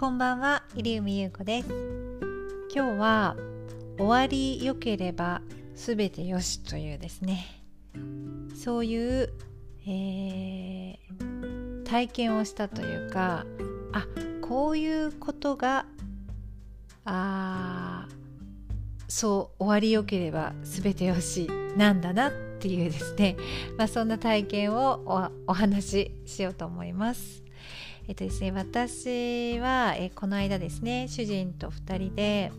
こんばんは入海優子です。今日は終わりよければすべてよしというですね。そういう、えー、体験をしたというかあこういうことがあそう終わりよければすべてよしなんだなっていうですね、まあ、そんな体験をお話ししようと思います。えっとですね、私は、えこの間ですね主人と2人で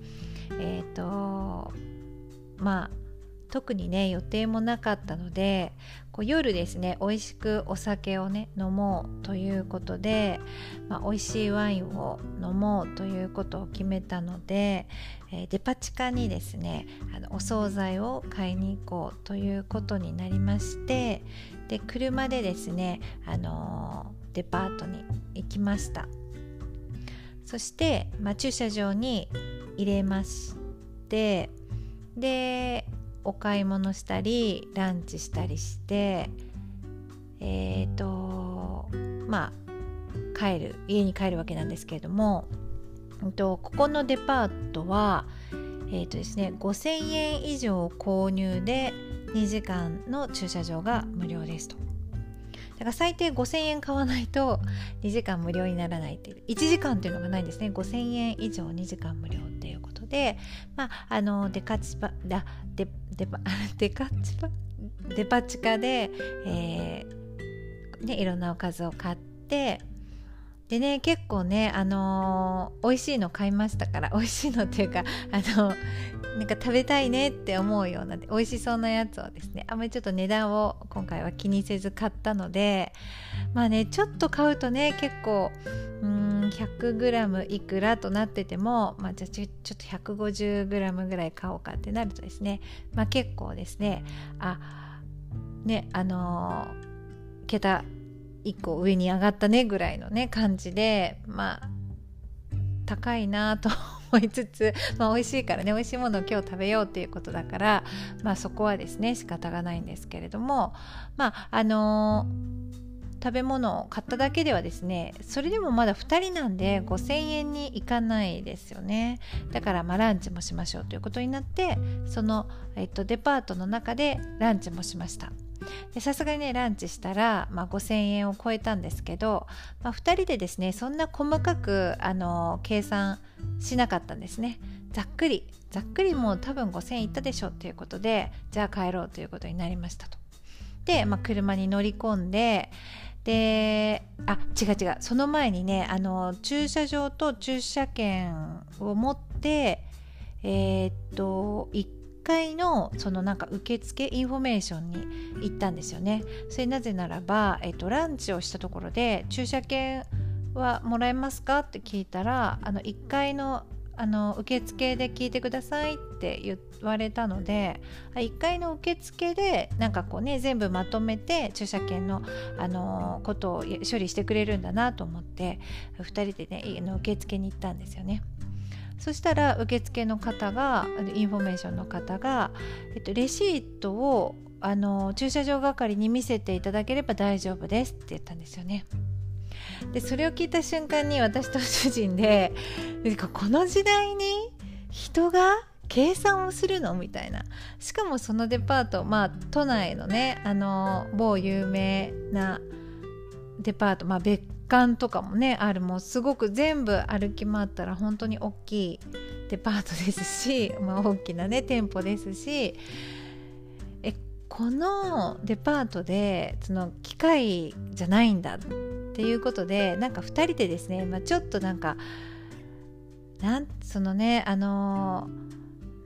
えっ、とまあ特にね予定もなかったのでこう夜ですね美味しくお酒をね飲もうということで、まあ、美味しいワインを飲もうということを決めたので、えー、デパ地下にですねあのお惣菜を買いに行こうということになりましてで車でですね、あのー、デパートに行きましたそして、まあ、駐車場に入れましてでお買い物したりランチしたりしてえっ、ー、とまあ帰る家に帰るわけなんですけれども、えっと、ここのデパートはえーとですね、5000円以上購入で2時間の駐車場が無料ですと。だから最低5000円買わないと2時間無料にならないっていう1時間っていうのがないんですね。5000円以上2時間無料っていうことでまああのデカチパだデデパデカチパ デパ地下で、えーね、いろんなおかずを買ってでね結構ねあのー、美味しいの買いましたから美味しいのっていうかあのなんか食べたいねって思うような美味しそうなやつをですねあんまりちょっと値段を今回は気にせず買ったのでまあねちょっと買うとね結構うん 100g いくらとなってても、まあ、じゃあちょちょっと 150g ぐらい買おうかってなるとですね、まあ、結構ですねあねあのー、桁1個上に上がったねぐらいのね感じでまあ高いなと 思いつつ、まあ、美味しいからね美味しいものを今日食べようっていうことだから、まあ、そこはですね仕方がないんですけれどもまああのー食べ物を買っただけではですねそれでもまだ2人なんで5000円にいかないですよね。だからまあランチもしましょうということになってその、えっと、デパートの中でランチもしました。さすがにねランチしたら、まあ、5000円を超えたんですけど、まあ、2人でですねそんな細かくあの計算しなかったんですね。ざっくりざっくりもう多分5000円いったでしょということでじゃあ帰ろうということになりましたと。で、まあ、車に乗り込んでであ違う違うその前にねあの駐車場と駐車券を持ってえー、っと1階のそのなんか受付インフォメーションに行ったんですよね。それなぜならば、えっと、ランチをしたところで駐車券はもらえますか？って聞いたらあの1階のあの受付で聞いてくださいって言われたので1階の受付でなんかこうね全部まとめて駐車券の、あのことを処理してくれるんだなと思って2人でねの受付に行ったんですよね。そしたら受付の方がインフォメーションの方が、えっと、レシートをあの駐車場係に見せていただければ大丈夫ですって言ったんですよね。でそれを聞いた瞬間に私と主人でこの時代に人が計算をするのみたいなしかもそのデパートまあ都内のねあの某有名なデパートまあ別館とかもねある。もうすごく全部歩き回ったら本当に大きいデパートですし、まあ、大きなね店舗ですしえこのデパートでその機械じゃないんだっていうことでなんか2人でですね、まあ、ちょっとなんかなんそのねあの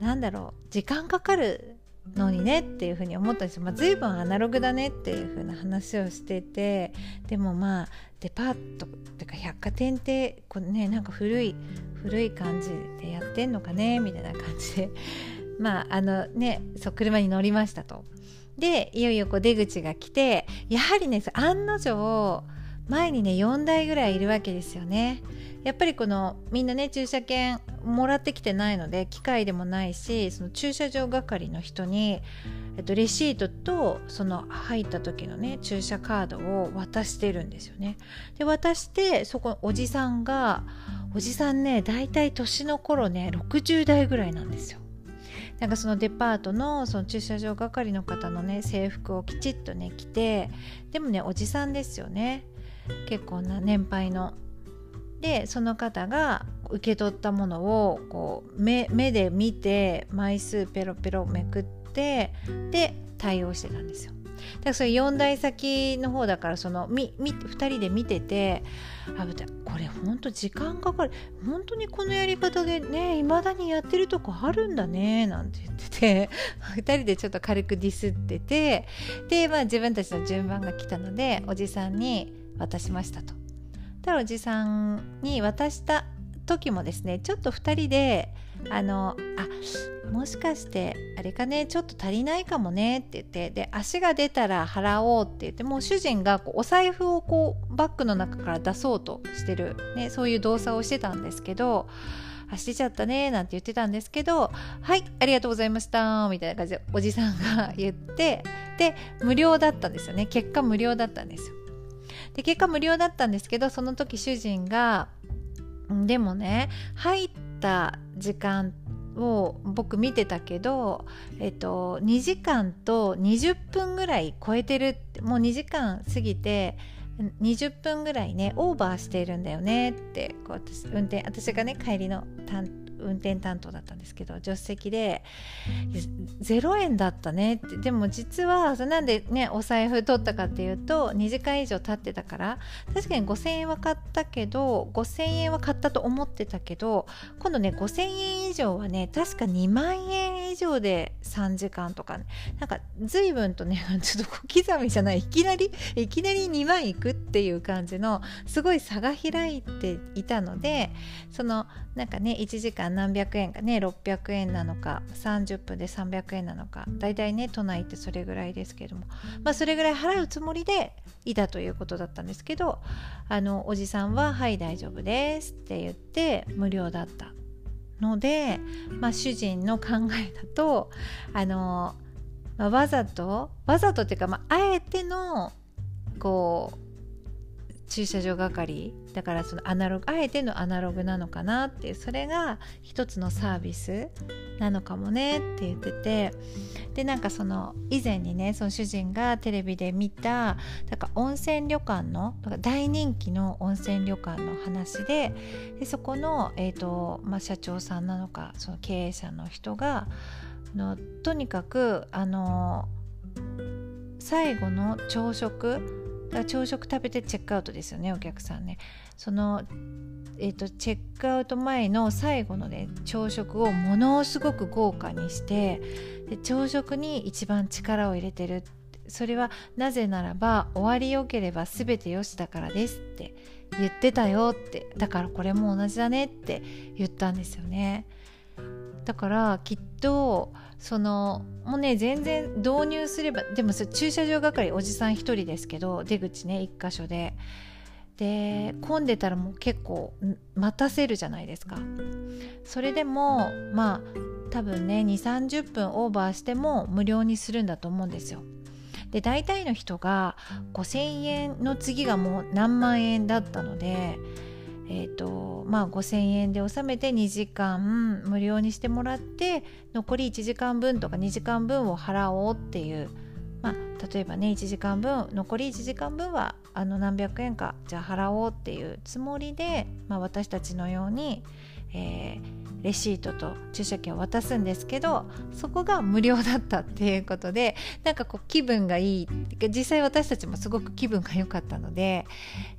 ー、なんだろう時間かかるのにねっていうふうに思ったんですよ、まあ、随分アナログだねっていうふうな話をしててでもまあデパートっていうか百貨店ってこう、ね、なんか古い古い感じでやってんのかねみたいな感じで まああのねそう車に乗りましたと。でいよいよこう出口が来てやはりね案の定前にね4台ぐらいいるわけですよね。やっぱりこのみんなね駐車券もらってきてないので機械でもないしその駐車場係の人にえっと、レシートとその入った時のね駐車カードを渡してるんですよね。で渡してそこおじさんがおじさんね大体年の頃ね60代ぐらいなんですよ。なんかそのデパートのその駐車場係の方のね制服をきちっとね着てでもねおじさんですよね結構な年配の。でその方が受け取ったものをこう目目で見て枚数ペロペロめくってで対応してたんですよ。だからそれ4台先の方だからそのみみ2人で見ててあこれほんと時間かかる本当にこのやり方でねいまだにやってるとこあるんだねなんて言ってて2人でちょっと軽くディスっててで、まあ、自分たちの順番が来たのでおじさんに渡しましたと。たらおじさんに渡した時もですねちょっと2人であのあもしかしてあれかねちょっと足りないかもねって言ってで足が出たら払おうって言ってもう主人がこうお財布をこうバッグの中から出そうとしてる、ね、そういう動作をしてたんですけど足出ちゃったねなんて言ってたんですけどはいありがとうございましたみたいな感じでおじさんが言ってで無料だったんですよね結果無料だったんですよで結果無料だったんですけどその時主人がでもね入った時間を僕見てたけど、えっと、2時間と20分ぐらい超えてるもう2時間過ぎて20分ぐらいねオーバーしているんだよねってこう私運転私がね帰りの担当運転担当だったんですけど助手席で「0円だったね」って。でも実はなんでねお財布取ったかっていうと2時間以上経ってたから確かに5000円は買ったけど5000円は買ったと思ってたけど今度ね5000円以上はね確か2万円以上で3時間とか、ね、なんか随分とね ちょっと小刻みじゃない。いきなり いきなり2万いくっていう感じのすごい差が開いていたのでそのなんかね1時間何百円かね600円なのか30分で300円なのかだいたいね都内ってそれぐらいですけども。まあそれぐらい払うつもりでいたということだったんですけどあのおじさんは「はい大丈夫です」って言って無料だった。ので、まあ、主人の考えだとあの、まあ、わざとわざとっていうか、まあ、あえてのこう駐車場係だからそのアナログあえてのアナログなのかなってそれが一つのサービスなのかもねって言っててでなんかその以前にねその主人がテレビで見ただか温泉旅館の大人気の温泉旅館の話ででそこの、えーとまあ、社長さんなのかその経営者の人がのとにかくあの最後の朝食だから朝食食べてチェックアウトですよねお客さんね。そのえーと、チェックアウト前の最後のね朝食をものすごく豪華にしてで朝食に一番力を入れてる。それはなぜならば終わりよければ全てよしだからですって言ってたよってだからこれも同じだねって言ったんですよね。だからきっとそのもうね全然導入すればでも駐車場係おじさん1人ですけど出口ね1箇所で。で混んでたらもう結構待たせるじゃないですか。それでもまあ多分ね2 3 0分オーバーしても無料にするんだと思うんですよ。で大体の人が5000円の次がもう何万円だったのでえーとまあ、5,000円で納めて2時間無料にしてもらって残り1時間分とか2時間分を払おうっていう、まあ、例えばね1時間分残り1時間分はあの何百円かじゃあ払おうっていうつもりで、まあ、私たちのように、えーレシートと駐車券を渡すんですけどそこが無料だったっていうことでなんかこう気分がいい実際私たちもすごく気分が良かったので、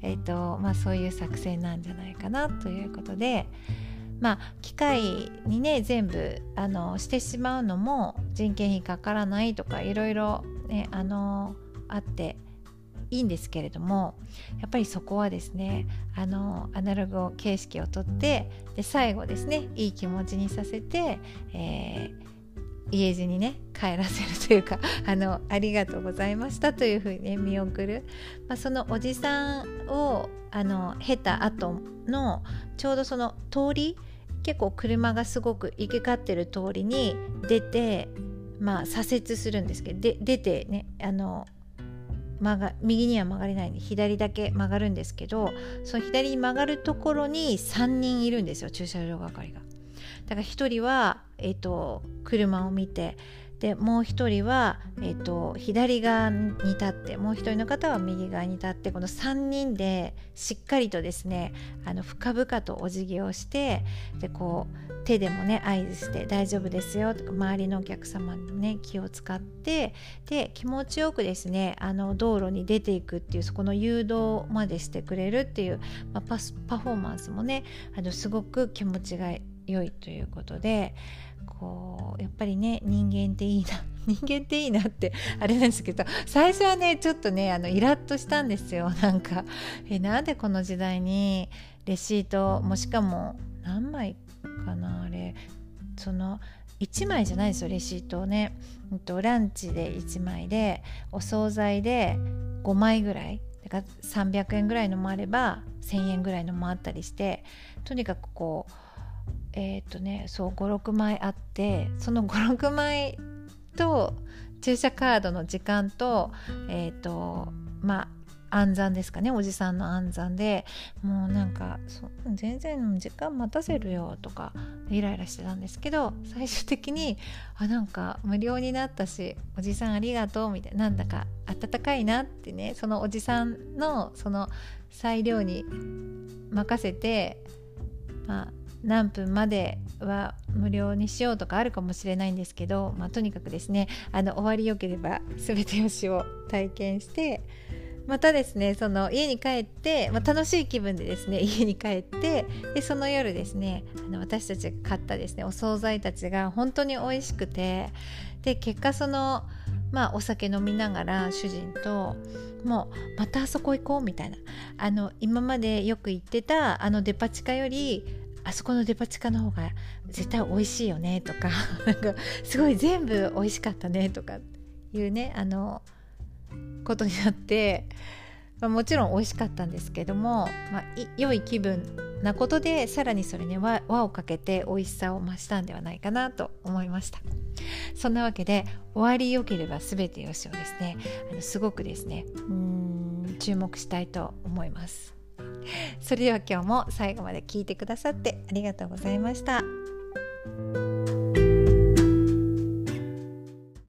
えーとまあ、そういう作戦なんじゃないかなということで。まあ、機械にね全部あのしてしまうのも人件費かからないとかいろいろ、ね、あのあっていいんですけれどもやっぱりそこはですねあのアナログ形式をとってで最後ですねいい気持ちにさせて、えー家路にね帰らせるというか あのありがとうございましたというふうにね見送る、まあ、そのおじさんをあの経た後のちょうどその通り結構車がすごく行き交ってる通りに出てまあ左折するんですけどで出てねあの曲が右には曲がれないんで左だけ曲がるんですけどその左に曲がるところに3人いるんですよ駐車場係が。だから1人は、えーと車を見てでもう一人は、えーと、左側に立ってもう一人の方は右側に立ってこの3人でしっかりとですねあの深々とお辞儀をしてでこう手でもね合図して「大丈夫ですよ」とか周りのお客様のね気を使ってで気持ちよくですねあの道路に出ていくっていうそこの誘導までしてくれるっていう、まあ、パパフォーマンスもねあのすごく気持ちが良いということでこうやっぱりね人間っていいな 人間っていいなってあれなんですけど最初はねちょっとねあのイラッとしたんですよ なんか。えなんでこの時代にレシートもしかも何枚かなあれ。その1枚じゃないですよレシートをね、うんと、ランチで1枚でお惣菜で5枚ぐらい。だから300円ぐらいのもあれば1000円ぐらいのもあったりしてとにかくこうえっ、ー、とねそう56枚あってその56枚と駐車カードの時間とえっ、ー、とまあ暗算ですかねおじさんの暗算でもうなんか全然時間待たせるよとかイライラしてたんですけど最終的にあなんか無料になったしおじさんありがとうみたいななんだか温かいなってねそのおじさんのその裁量に任せてまあ何分までは無料にしようとかあるかもしれないんですけど、まあ、とにかくですねあの終わりよければ全てよしを体験してまたですねその家に帰って、まあ、楽しい気分でですね家に帰ってでその夜ですねあの私たちが買ったですねお惣菜たちが本当に美味しくてで結果そのまあお酒飲みながら主人ともうまたあそこ行こうみたいなあの今までよく行ってたあのデパ地下よりあそこのデパ地下の方が絶対美味しいよねとか なんかすごい全部美味しかったねとかいうねあのことになって、まあ、もちろん美味しかったんですけども、まあ、良い気分なことでさらにそれね輪をかけて美味しさを増したんではないかなと思いました。そんなわけで終わりよければ全てよしをですねあのすごくですねうん注目したいと思います。それでは今日も最後まで聞いてくださってありがとうございました。